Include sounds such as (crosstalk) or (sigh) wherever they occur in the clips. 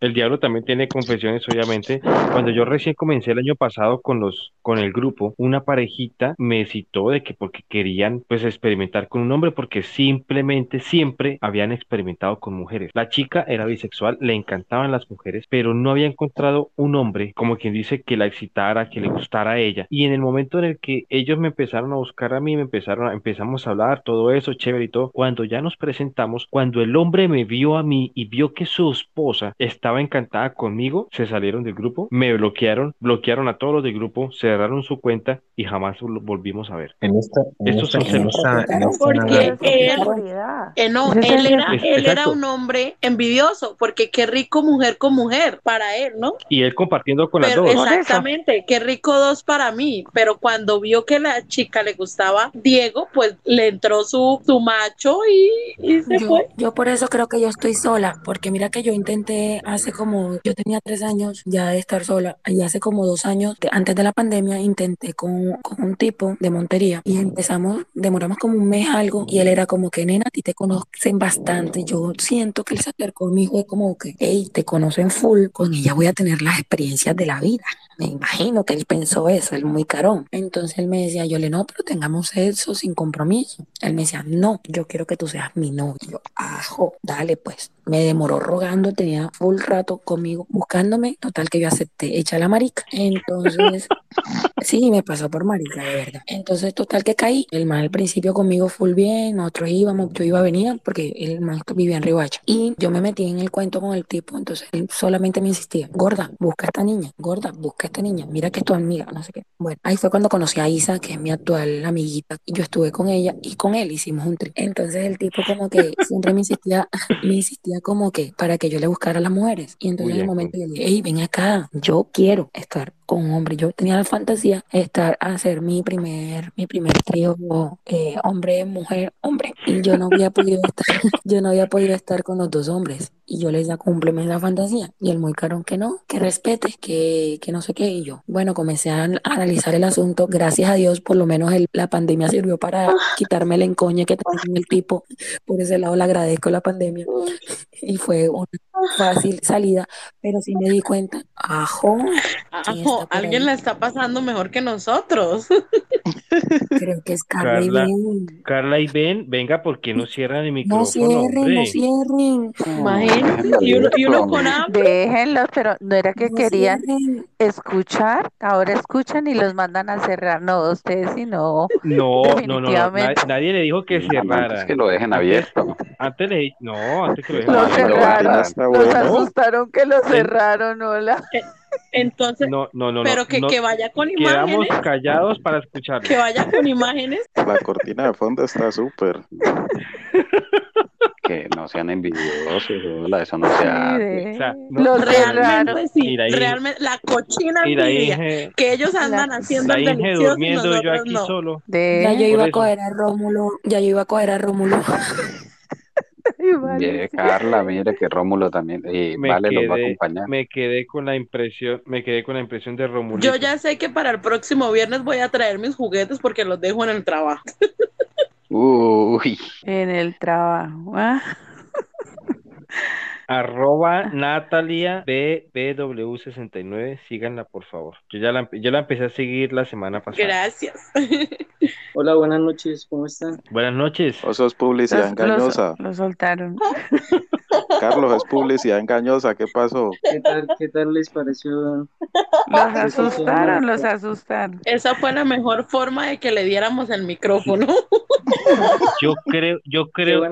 el diablo también tiene confesiones, obviamente. Cuando yo recién comencé el año pasado con los, con el grupo, una parejita me citó de que porque querían pues experimentar con un hombre, porque simplemente siempre habían experimentado con mujeres. La chica era bisexual, le encantaban las mujeres, pero no había encontrado un hombre, como quien dice, que la excitara, que le gustara a ella. Y en el momento en el que ellos me empezaron a buscar a mí, me empezaron a, empezamos a hablar, todo eso, chévere y todo, cuando ya nos presentamos, cuando el hombre me vio a mí y vio que su esposa estaba encantada conmigo, se salieron del grupo, me bloquearon, bloquearon a todos los del grupo, cerraron su cuenta y jamás lo volvimos a ver. En esta, en Estos esta- son en esta- en esta Porque él, eh, no, él era, él era un hombre envidioso, porque qué rico mujer con mujer para él, ¿no? Y él compartiendo con las Pero dos. Por eso. exactamente, qué rico dos para mí. Pero cuando vio que la chica le gustaba Diego, pues le entró su, su macho y, y se Yo, fue. yo por eso creo que yo estoy sola, porque mira que yo intenté hace como, yo tenía tres años ya de estar sola, y hace como dos años, antes de la pandemia, intenté con, con un tipo de Montería y empezamos, demoramos como un mes algo, y él era como que, nena, a ti te conocen bastante, yo siento que él se acercó conmigo y como que, hey, te conocen full, con ella voy a tener las experiencias de la vida. Me imagino que él pensó eso, él muy carón. Entonces él me decía, yo le no, pero tengamos sexo sin compromiso. Él me decía, no, yo quiero que tú seas mi novio. Ajo, dale pues. Me demoró rogando, tenía full rato conmigo buscándome. Total que yo acepté, echa la marica. Entonces, (laughs) sí, me pasó por marica, de verdad. Entonces, total que caí. El man al principio conmigo full bien, nosotros íbamos, yo iba a venir porque el man vivía en Riohacha. Y yo me metí en el cuento con el tipo, entonces él solamente me insistía, gorda, busca a esta niña, gorda, busca a esta niña, mira que es tu amiga, no sé qué. Bueno, ahí fue cuando conocí a Isa, que es mi actual amiguita, y yo estuve con ella y con él hicimos un trip. Entonces el tipo como que siempre me insistía, (laughs) me insistía como que para que yo le buscara a las mujeres. Y entonces en el momento yo le dije, hey, ven acá, yo quiero estar con un hombre. Yo tenía la fantasía de estar a hacer mi primer, mi primer trío eh, hombre, mujer, hombre. Y yo no había podido estar, (laughs) yo no había podido estar con los dos hombres. Y yo les da cúmpleme esa fantasía. Y el muy carón que no, que respete, que, que no sé qué. Y yo, bueno, comencé a an- a analizar el asunto. Gracias a Dios, por lo menos el- la pandemia sirvió para quitarme la encoña que tenía el tipo. Por ese lado le agradezco la pandemia. Y fue una fácil salida. Pero sí me di cuenta, ajo, ¿quién Ajo, alguien ahí? la está pasando mejor que nosotros. (laughs) Creo que es Carla y Carla, Ben. Carla y Ben, venga, ¿por qué no cierran el No micrófono, cierren, no cierren, Imagínate, y uno, y uno con hambre. Déjenlos, pero no era que no querían cierren. escuchar, ahora escuchan y los mandan a cerrar. No, ustedes sí no, No, no, no, no, nadie le dijo que No, no, antes que lo dejen Antes, abierto. antes le, no, antes que lo dejen abierto. Cerraron, bueno. asustaron que lo cerraron, hola. Eh, Entonces, No, no, no, no, pero que, no, que vaya con quedamos imágenes, callados para que escucharlo. vaya con imágenes. La cortina de fondo está súper. Que no sean envidiosos, hola, eso no se Sí. O sea, de- no, Lo cerraron. Realmente sí, Mira, realmente la cochina envidia, que ellos andan La- haciendo la el delicioso y durmiendo y yo aquí no. solo. Ya yo De... iba a coger a Rómulo, ya yo iba a coger a Rómulo. (laughs) (laughs) Vale, Mire, sí. Carla, mire que Rómulo también, y Me Vale los va a quedé, acompañar. me quedé con la impresión, me quedé con la impresión de Yo Romulito. ya sé que para el próximo viernes voy a traer mis juguetes porque los dejo en el trabajo. (laughs) Uy, En el trabajo. ah. Arroba Natalia BBW69, síganla por favor. Yo ya la, yo la empecé a seguir la semana pasada. Gracias. (laughs) Hola, buenas noches, ¿cómo están? Buenas noches. O eso es publicidad Los, los soltaron. (laughs) Carlos, es publicidad engañosa. ¿Qué pasó? ¿Qué tal, qué tal les pareció? Los asustaron, los asustaron. Esa fue la mejor forma de que le diéramos el micrófono. (laughs) Yo creo, yo creo,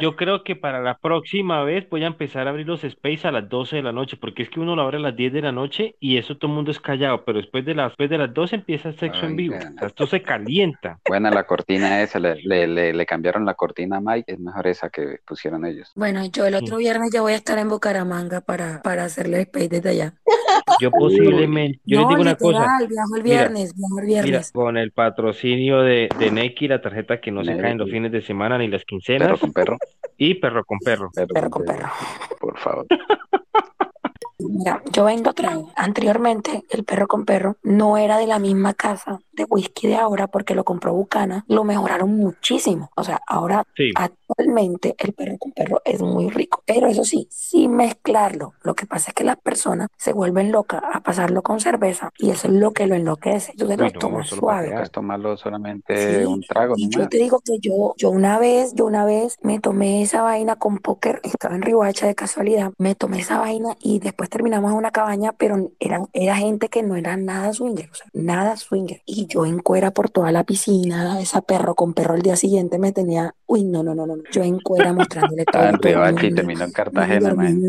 yo creo que para la próxima vez voy a empezar a abrir los space a las 12 de la noche, porque es que uno lo abre a las 10 de la noche y eso todo el mundo es callado, pero después de las, después de las 12 empieza el sexo en vivo. Oigan. O sea, esto se calienta. buena la cortina esa, le, le, le, le cambiaron la cortina a Mike, es mejor esa que pusieron ellos. Bueno, yo el otro viernes ya voy a estar en Bucaramanga para, para hacerle space desde allá. Yo posiblemente, yo les No, digo una cosa, viajo el Mira, viajo el mira, viernes. con el patrocinio de, de Neki, la tarjeta que no se cae en los fines de semana ni las Perro quincenas, con perro, y perro con perro. perro Perro con con perro. por favor. (laughs) Mira, yo vendo trago. Anteriormente, el perro con perro no era de la misma casa de whisky de ahora porque lo compró Bucana. Lo mejoraron muchísimo. O sea, ahora Sí. actualmente el perro con perro es muy rico. Pero eso sí, sin mezclarlo. Lo que pasa es que las personas se vuelven locas a pasarlo con cerveza y eso es lo que lo enloquece. Entonces Uy, lo no, tomas solo suave. Puedes tomarlo solamente Sí, un trago y yo te digo que yo, yo una vez, yo una vez me tomé esa vaina con póker, estaba en Rihuacha de casualidad, me tomé esa vaina y después terminamos en una cabaña, pero eran, era gente que no era nada swinger, o sea, nada swinger. Y yo en cuera por toda la piscina, esa perro con perro al día siguiente me tenía, uy, no, no, no, no, yo en cuera mostrándole todo (laughs) Estaba a en todo el Riohacha y mundo. terminó en Cartagena, man.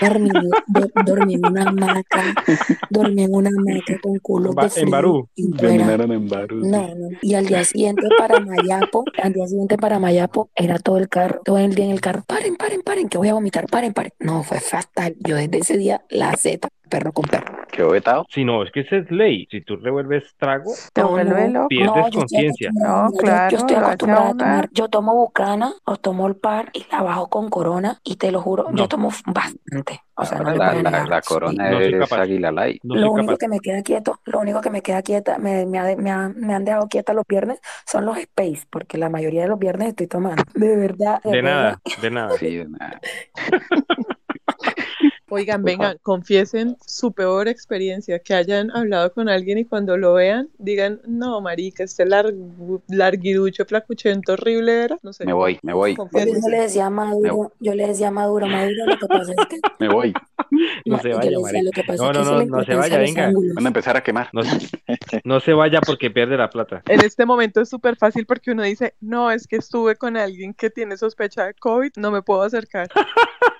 Dormí, do- dormí en una hamaca, dormí en una hamaca con culos Ba- de en frío, Barú. en cuera. Terminaron en Barú. No, no. Y al día siguiente para Mayapo, al día siguiente para Mayapo, era todo el carro, todo el día en el carro. Paren, paren, paren, que voy a vomitar, paren, paren. No, fue fatal. Yo desde ese día la Z, perro con perro. ¿Quedó vetado? Si no, es que esa es ley. Si tú revuelves trago, Te No, vuelve no, loco. pierdes no, conciencia. No, claro, yo, estoy acostumbrada a tomar. Yo tomo Bucana o tomo el par y la bajo con Corona y te lo juro, yo tomo bastante. O sea, no la, puedo la, negar. la Sí. corona No soy es capaz. Águila Light. No Lo único capaz. que me queda quieto, lo único que me queda quieta, me, me, ha- me, ha- me han dejado quieta los viernes son los space, porque la mayoría de los viernes estoy tomando. De verdad, de De verdad. nada, de nada. Sí, nada. (laughs) Oigan, vengan, confiesen su peor experiencia, que hayan hablado con alguien y cuando lo vean digan, no, marica, este largu- larguirucho, flacuchento horrible era, no sé. Me voy, me voy, yo le decía a Maduro, yo le decía a Maduro, Maduro, lo que pasa es que, (laughs) me voy. No Ma- se vaya, decía, No, no, no, no se vaya, venga. ángulos. Van a empezar a quemar. No, (laughs) no se vaya porque pierde la plata. En este momento es súper fácil porque uno dice, no, es que estuve con alguien que tiene sospecha de COVID, no me puedo acercar. (laughs)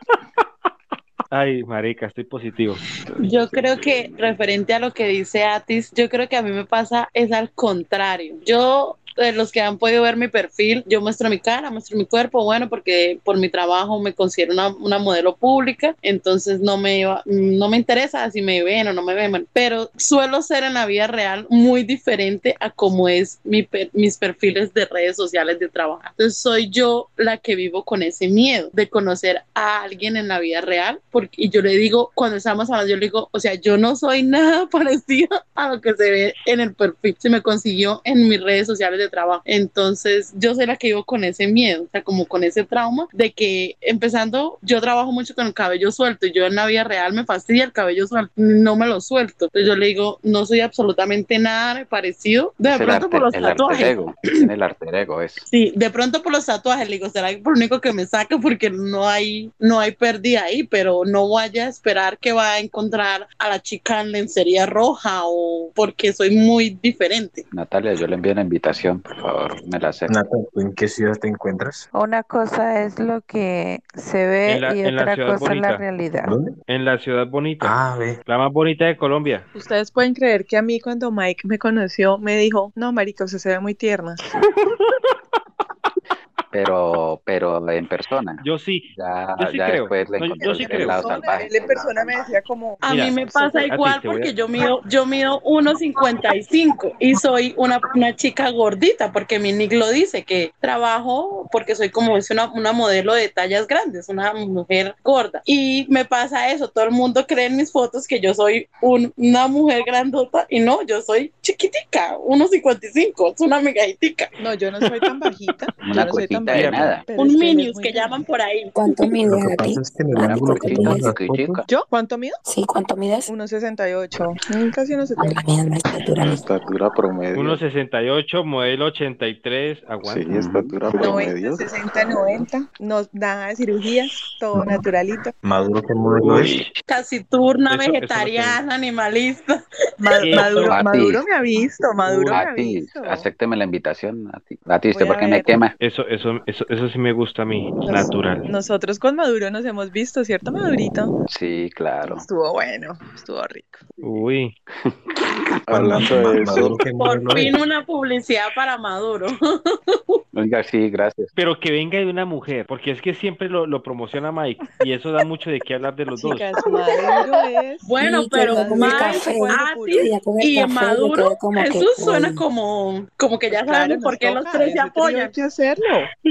Ay, marica, estoy positivo. Yo creo que referente a lo que dice Atis, yo creo que a mí me pasa es al contrario. Yo, eh, los que han podido ver mi perfil, yo muestro mi cara, muestro mi cuerpo, bueno, porque por mi trabajo me considero una, una modelo pública, entonces no me, iba- no me interesa si me ven o no me ven, pero suelo ser en la vida real muy diferente a como es mi per- mis perfiles de redes sociales de trabajo. Entonces soy yo la que vivo con ese miedo de conocer a alguien en la vida real, porque y yo le digo, cuando estamos hablando, yo le digo, o sea, yo no soy nada (laughs) parecida a lo que se ve en el perfil, se me consiguió en mis redes sociales de trabajo. Entonces, yo soy la que vivo con ese miedo, o sea, como con ese trauma de que empezando, yo trabajo mucho con el cabello suelto y yo en la vida real me fastidia el cabello suelto, no me lo suelto. Entonces yo le digo, no soy absolutamente nada parecido. De Es pronto arte, por los tatuajes. ego. Tiene el alter ego, es. Sí, de pronto por los tatuajes, le digo, será que por lo único que me saca porque no hay, no hay pérdida ahí, pero no vaya a esperar que va a encontrar a la chica en lencería roja o porque soy muy diferente. Natalia, yo le envío una invitación, por favor, me la ¿tú en qué ciudad te encuentras? Una cosa es lo que se ve la- y otra cosa es la bonita. realidad. ¿Dónde? En la ciudad bonita, Ah, ve. la más bonita de Colombia. Ustedes pueden creer que a mí cuando Mike me conoció me dijo, no, marica, usted se ve muy tierna. (laughs) Pero, pero en persona. Yo sí, Ya, yo sí ya creo. después le No, yo sí el creo. lado persona, salvaje. él en persona me decía como, A Mira, mí me pasa ti igual a- porque yo mido, yo mido 1.55 y soy una, una chica gordita porque mi nick lo dice que trabajo porque soy como es una, una modelo de tallas grandes, una mujer gorda. Y me pasa eso, todo el mundo cree en mis fotos que yo soy un- una mujer grandota y no, yo soy chiquitica, 1.55, es una megajitica. no, yo no soy tan bajita, (laughs) yo no soy tan cosita de nada. Un que Minions que llaman por ahí. ¿Cuánto (laughs) mides que a ti? que que ¿Yo? ¿Cuánto mido? Sí, ¿cuánto mides? 1.68, mm, casi A 1.70. la misma estatura. Estatura promedio. 1.68, modelo 83, aguanta. Sí, estatura 90, promedio. 60, 90, no nada de cirugías, todo naturalito. Maduro qué modelo es. Eso no vegetariana, animalista. Maduro, me ha visto, Maduro me ha visto. acépteme la invitación, a ti. A ti, ¿usted Voy por qué me quema? Eso, eso, eso, eso sí me gusta a mí, Nos- natural. Nosotros con Maduro nos hemos visto, ¿cierto, Madurito? Sí, claro. Estuvo bueno, estuvo rico. Uy, (laughs) Hablando de eso, Maduro, ¿qué Por fin una publicidad para Maduro. (laughs) Oiga, sí, gracias. Pero que venga de una mujer, porque es que siempre lo, lo promociona Mike y eso da mucho de qué hablar de los dos. Chicas, Maduro es. Bueno, Sí, pero Mike, el y café, Maduro, como que, eso suena como, como que ya Claro, sabemos nos por qué los tres se apoyan. que hacerlo.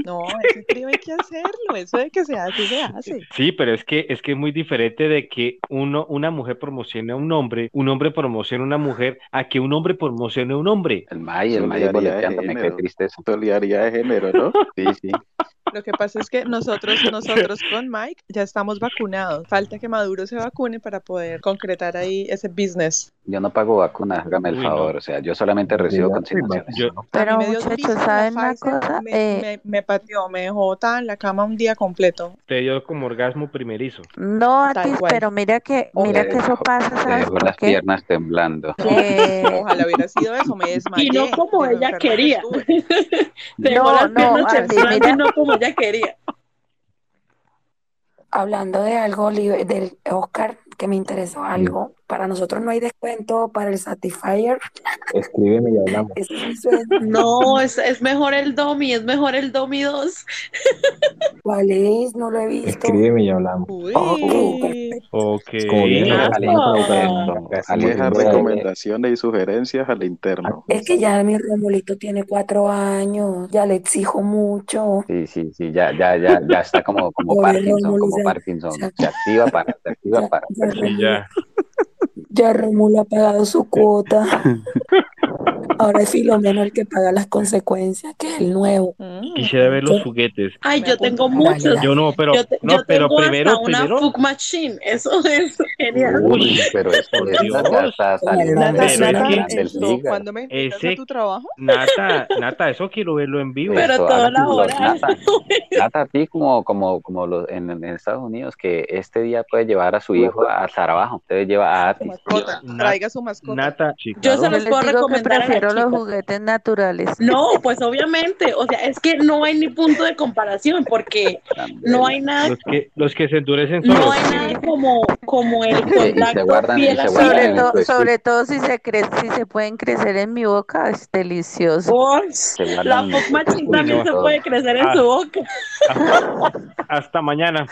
No, ese trío hay que hacerlo. Eso de que se hace, se hace. Sí, pero es que es que es muy diferente de que uno, una mujer promocione a un hombre, un hombre promocione a una mujer, a que un hombre promocione a un hombre. El May, el May boleteándome, qué tristeza. Solidaridad de género, ¿no? Sí, sí. Lo que pasa es que nosotros, nosotros con Mike ya estamos vacunados. Falta que Maduro se vacune para poder concretar ahí ese business. Yo no pago vacunas, hágame el Uy, no. favor. O sea, yo solamente recibo consignaciones. Yo- Pero muchachos, ¿saben una cosa? Me, Eh, me, me pateó, me dejó botada en la cama un día completo. Te dio como orgasmo primerizo. No, Atis, pero mira que, mira que eso Dejó- pasa, Te ¿sabes dejó por las qué? piernas temblando. Que (laughs) Ojalá hubiera sido eso, me desmayé. Y no como ella quería. Te dejó (laughs) No, las no, piernas Atis, temblando y mira. no como ella quería. Hablando de algo, del Oscar, que me interesó algo. Para nosotros no hay descuento para el Satisfyer. Escríbeme y hablamos. (laughs) Es. No, es, es mejor el Domi, es mejor el Domi 2. ¿Cuál es? No lo he visto. Escríbeme y hablamos. Uy. Ok. como bien, ¿no? Al Ah. interno, al Deja interno. recomendaciones y sugerencias al interno. Es que ya mi Romulito tiene cuatro años, ya le exijo mucho. Sí, sí, sí, ya, ya, ya, ya está como, como Parkinson, como Parkinson. Se activa para, se activa para. Sí, ya. Ya Rómulo ha pagado su cuota. (laughs) Ahora es Filomeno el que paga las consecuencias, que es el nuevo. Mm. Quisiera ver los juguetes. Ay, yo tengo muchos. Yo no, pero Yo, te- no, yo pero tengo primero, hasta una primero. Fug Machine. Eso (laughs) es genial. Uy, pero es es eso, liga. ¿cuándo me invitas Ese- a tu trabajo? Nata, (laughs) Nata, eso quiero verlo en vivo. Pero Eso, toda hagan la los hora. Nata, (laughs) Nata, a ti como, como, como los, en, en Estados Unidos, que este día puede llevar a su hijo a trabajo, entonces lleva a Atis. Traiga su mascota. Nata, Yo se los les puedo recomendar las prefiero los juguetes naturales. No, pues obviamente, o sea, es que no hay ni punto de comparación porque no hay nada, Los que, los que se endurecen no hay nada como, como el (laughs) contacto guardan- piel a Sobre, pescuezo. sobre todo si se cre- si se pueden crecer en mi boca, es delicioso. La Machine pescuezo. también se puede crecer en Ah. su boca. Hasta, hasta mañana.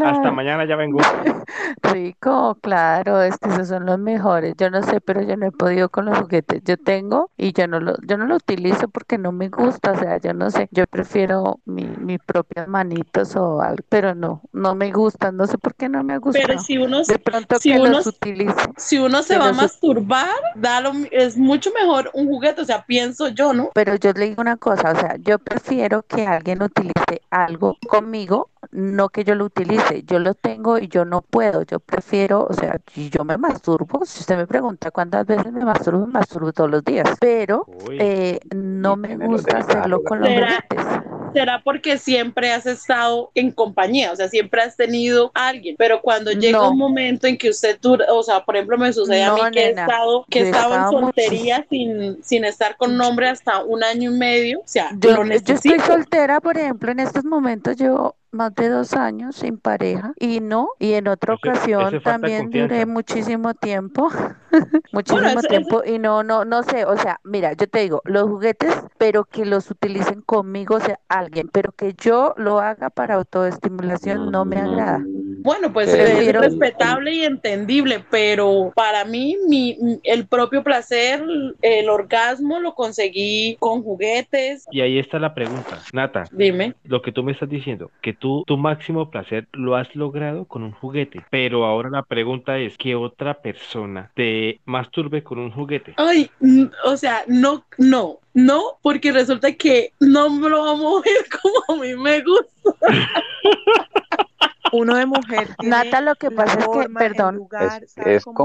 Hasta mañana ya vengo. (laughs) rico, claro, es que esos son los mejores. Yo no sé, pero yo no he podido con los juguetes. Yo tengo y yo no lo, yo no lo utilizo porque no me gusta, o sea, yo no sé, yo prefiero mi, mis propias manitos o algo, pero no, no me gustan, no sé por qué no me ha Pero si uno, De pronto si que uno- los utilice. si uno se va a masturbar, da lo es mucho mejor un juguete, o sea, pienso yo, ¿no? Pero yo le digo una cosa, o sea, yo prefiero que alguien utilice algo conmigo, no que yo lo utilice. Yo lo tengo y yo no puedo. Yo prefiero, o sea, yo me masturbo. Si usted me pregunta cuántas veces me masturbo, me masturbo todos los días. Pero Uy. eh, no me gusta hacerlo con los juguetes. Será porque siempre has estado en compañía, o sea, siempre has tenido a alguien, pero cuando llega No. un momento en que usted, dura- o sea, por ejemplo, me sucede a mí que he estado, que Yo estado en estaba soltería sin, sin estar con un hombre hasta un año y medio, o sea, Yo, lo yo estoy soltera, por ejemplo, en estos momentos llevo más de dos años sin pareja y no, y en otra Ese- ocasión ese también duré muchísimo tiempo, (laughs) muchísimo tiempo y no, no, no sé, o sea, mira, yo te digo, los juguetes, pero que los utilicen conmigo, o sea, alguien, pero que yo lo haga para autoestimulación no me agrada. Bueno, pues es respetable y entendible, pero para mí mi, el propio placer, el orgasmo lo conseguí con juguetes. Y ahí está la pregunta. Nata, Dime. lo que tú me estás diciendo, que tú tu máximo placer lo has logrado con un juguete. Pero ahora la pregunta es, ¿que otra persona te masturbe con un juguete? Ay, o sea, no, no, no, porque resulta que no me lo va a mover (laughs) como a mí me gusta. (laughs) Uno de mujer (laughs) Nata, lo que pasa es que, perdón, lugar, Es- como-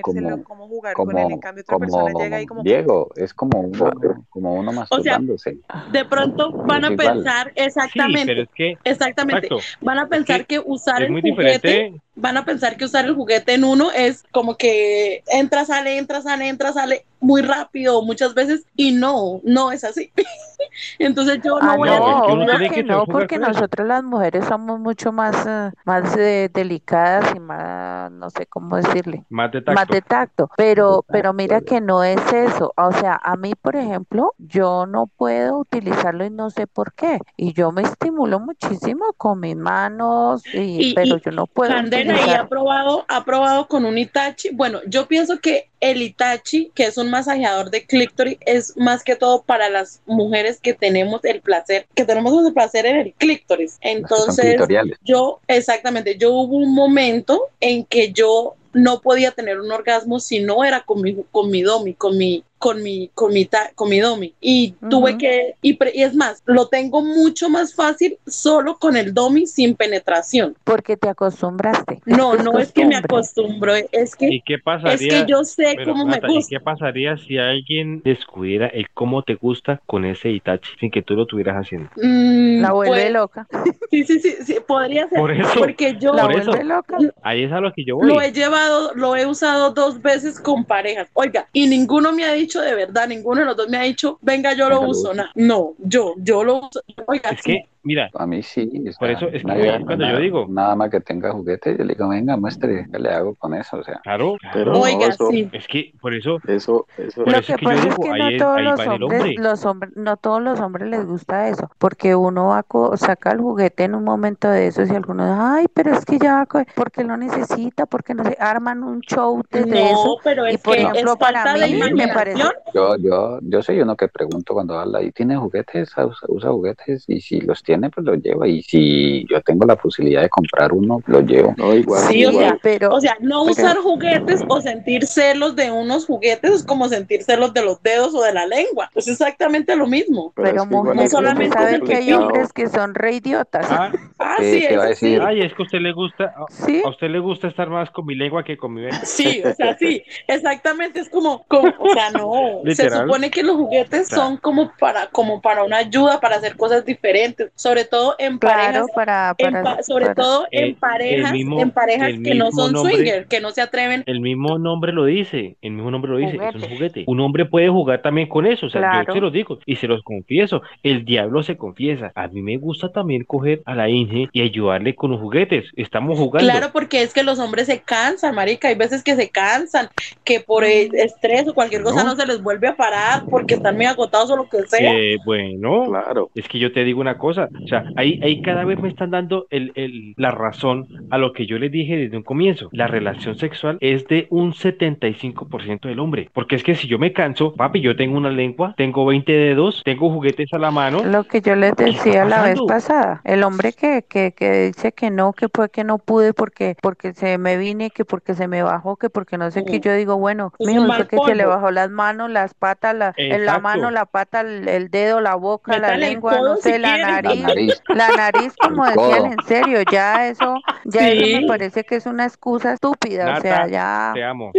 como- cómo jugar con él. En Como, cambio, otra como persona llega ahí como... Diego, es como uno, como uno masturbándose. De pronto van a pensar Sí, exactamente, pero es que, exactamente, exacto, van a pensar que que usar es el muy juguete diferente. Van a pensar que usar el juguete en uno es como que entra, sale, entra, sale, entra, sale muy rápido muchas veces y no, no es así. (laughs) Entonces yo no Ah, voy no, a uno que que no, porque nosotros las mujeres somos mucho más, eh, más eh, delicadas y más, no sé cómo decirle, Más de más tacto. de tacto, pero, tacto, pero mira que no es eso, o sea, a mí, por ejemplo, yo no puedo utilizarlo y no sé por qué, y yo me estimulo muchísimo con mis manos, y, Y, pero y yo no puedo Candela, ¿y ha probado, ha probado con un Itachi? Bueno, yo pienso que el Itachi, que es un masajeador de clítoris, es más que todo para las mujeres que tenemos el placer, que tenemos el placer en el clítoris. Entonces, yo, exactamente, yo hubo un momento en que yo no podía tener un orgasmo si no era con mi, con mi domi, con mi, con mi, con mi, ta- con mi domi. Y tuve que, y, pre- y es más, lo tengo mucho más fácil solo con el domi sin penetración. porque te acostumbraste, No, no es que me acostumbro, es que, ¿Y qué es que yo sé Pero, cómo Nata, me ¿y gusta. qué pasaría si alguien descubriera el cómo te gusta con ese Itachi sin que tú lo estuvieras haciendo? Mm, La vuelve pues, loca, sí, sí, sí, sí, podría ser, Por eso, porque yo la por eso. vuelve loca. ahí es a lo que yo lo he llevado, lo he usado dos veces con parejas. Oiga, y ninguno me ha dicho de verdad, ninguno de los dos me ha dicho, venga, yo lo Venga, lo uso. uso. No, yo, yo lo uso. Oiga, Es sí, que, mira, A mí sí, o por eso es que cuando nada, yo digo, nada más que tenga juguete, yo le digo, venga, muestre, ¿qué le hago con eso? O sea, claro, Pero claro. no, oiga, eso, sí. Es que por eso, eso, eso, por Lo eso que es que yo pasa es que no todos los hombres, hombre. los hombres, no todos los hombres les gusta eso, porque uno va saca el juguete en un momento de esos y algunos, ay, pero es que ya, porque lo necesita, porque no se arman un show desde eso. No, pero Y es por que ejemplo, es para de mí me parece, yo, yo, yo soy uno que pregunto cuando habla, ¿y tiene juguetes? ¿Usa, usa juguetes? Y si los tiene, pues los lleva. Y si yo tengo la posibilidad de comprar uno, lo llevo. no, igual, Sí, o sea, pero, O sea, no pero- usar juguetes o sentir celos de unos juguetes es como sentir celos de los dedos o de la lengua. Es exactamente lo mismo. pero mujer, es como solamente usted sabe que hay hombres que son re idiotas. Ah, Ah, ¿Qué- sí, va a eso sí. decir? ay, es que a usted le gusta, a, Sí, a usted le gusta estar más con mi lengua que con mi mente. Sí, o sea, sí, exactamente, es como, como o sea, no, (laughs) se supone que los juguetes O sea. son como para, como para una ayuda, para hacer cosas diferentes, sobre todo en claro, parejas, para, en para, pa- sobre para- todo Eh, en parejas, el mismo- en parejas que no son nombre- swinger, que no se atreven. El mismo nombre lo dice, el mismo nombre lo dice, es un Juguete. juguete. Un hombre puede jugar también con eso, o sea, Claro. yo se los digo y se los confieso, el diablo se confiesa. A mí me gusta también coger a la Inge y ayudarle con los juguetes. Estamos jugando. Claro, porque es que los hombres se cansan, marica, hay veces que se cansan, que por el estrés o cualquier cosa No. no se les vuelve a parar porque están muy agotados o lo que sea. Eh, bueno, claro. es que yo te digo una cosa, o sea, ahí, ahí cada vez me están dando el, el- la razón a lo que yo les dije desde un comienzo. La relación sexual es de un 75% del hombre, porque es que si yo me canso, papi, yo tengo una lengua, tengo 20 dedos, tengo juguetes a la mano, Lo que yo les ¿Qué está decía la vez pasada, el hombre que, que, que dice que no, que fue que no pude porque, porque se me vine, que porque se me bajó, que porque no sé qué, Mm. yo digo, bueno, Es mijo, un ¿y mal fue que se le bajó las manos, las patas, la, en la mano, la pata, el, el dedo, la boca, la Métale lengua, no sé, si la quiere. La nariz, nariz. la nariz, como El decían, en serio, ya eso, ya eso Sí. me parece que es una excusa estúpida, o sea, ya te amo.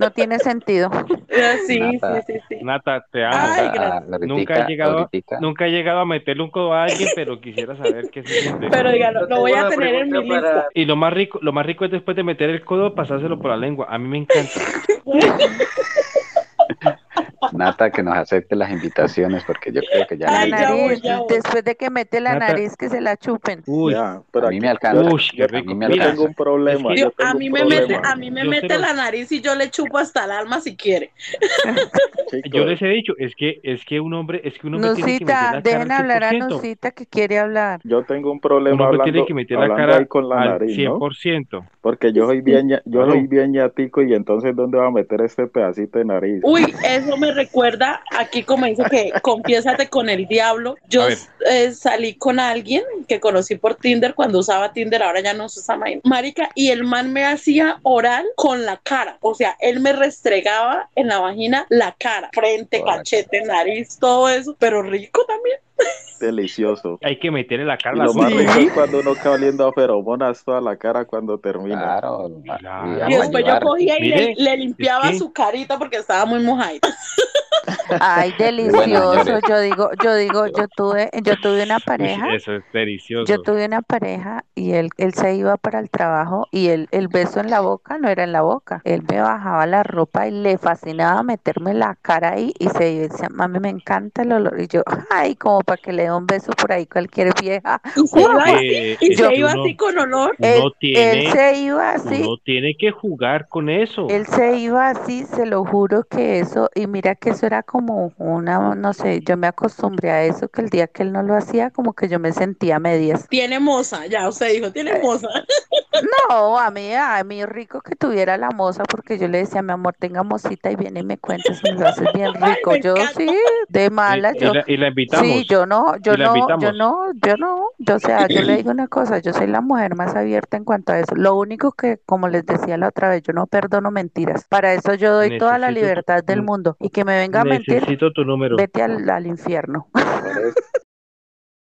No tiene sentido. Ah, Sí, sí, Nata. sí, sí. Nata, te amo. Ay, Ah, Nunca he llegado, nunca he llegado a meterle un codo a alguien, pero quisiera saber qué se siente. Pero dígalo, Yo lo voy a tener en mi lista. Y lo más rico, lo más rico es después de meter el codo, pasárselo por la lengua. A mí me encanta. (laughs) Nata, que nos acepte las invitaciones, porque yo creo que ya La Ay, la ya voy, nariz, ya voy. después de que mete la Nata. nariz, que se la chupen. Uy, Ya, pero a mí aquí- me alcanza. uy, qué yo, rico. a mí me tengo un problema. es que- yo Yo- tengo a un mí me mete, a mí me Yo mete la nariz y yo le chupo hasta el alma si quiere. (laughs) chicos. yo les he dicho, es que, es que un hombre, es que un hombre tiene que meter Nusita, la cara dejen al hablar a 100%. Nusita que quiere hablar. Yo tengo un Un problema hombre hablando, tiene que meter la cara ahí con la al nariz, ¿no? 100%. Porque yo soy bien, yo soy bien ñatico y entonces ¿dónde va a meter este pedacito de nariz? Uy, eso me recuerda aquí como dice que confiésate con el diablo. Yo eh, salí con alguien que conocí por Tinder cuando usaba Tinder, ahora ya no se usa ma- marica, y el man me hacía oral con la cara. O sea, él me restregaba en la vagina la cara, frente, Correcto. cachete, nariz, todo eso, pero rico también. Delicioso. (laughs) Hay que meterle la cara Y lo más rico es cuando uno queda oliendo a feromonas toda la cara cuando termina. Claro. Claro. y después yo cogía y Mire, le, le limpiaba es que- su carita porque estaba muy mojada. (laughs) Ay, (laughs) delicioso. Yo digo, yo digo, yo tuve, yo tuve una Uy, pareja. eso es Yo delicioso. tuve una pareja y él, él se iba para el trabajo y él, el beso en la boca no era en la boca. Él me bajaba la ropa y le fascinaba meterme la cara ahí y se iba y decía, mami, me encanta el olor. Y yo, ay, como para que le dé un beso por ahí cualquier vieja. (laughs) Y se iba así, y se iba uno, así con olor. Él, uno él tiene, se iba así uno tiene que jugar con eso. Él se iba así, se lo juro que eso, y mira que eso era como una, no sé, yo me acostumbré a eso, que el día que él no lo hacía, como que yo me sentía a medias. Tiene moza, ya usted dijo, tiene moza. (laughs) No, a mí, a mí rico que tuviera la moza, porque yo le decía, mi amor, tenga mocita y viene y me cuenta si me lo haces bien (laughs) rico. Yo encanta. sí, de Y, mala, y yo, la, y la invitamos. sí, yo no, yo Y la no, yo no, yo no, yo, o sea, yo le digo una cosa, yo soy la mujer más abierta en cuanto a eso. Lo único que, como les decía la otra vez, yo no perdono mentiras. Para eso yo doy toda la libertad del mundo. Y que me venga a mentir, necesito tu número. vete al, al infierno. (laughs)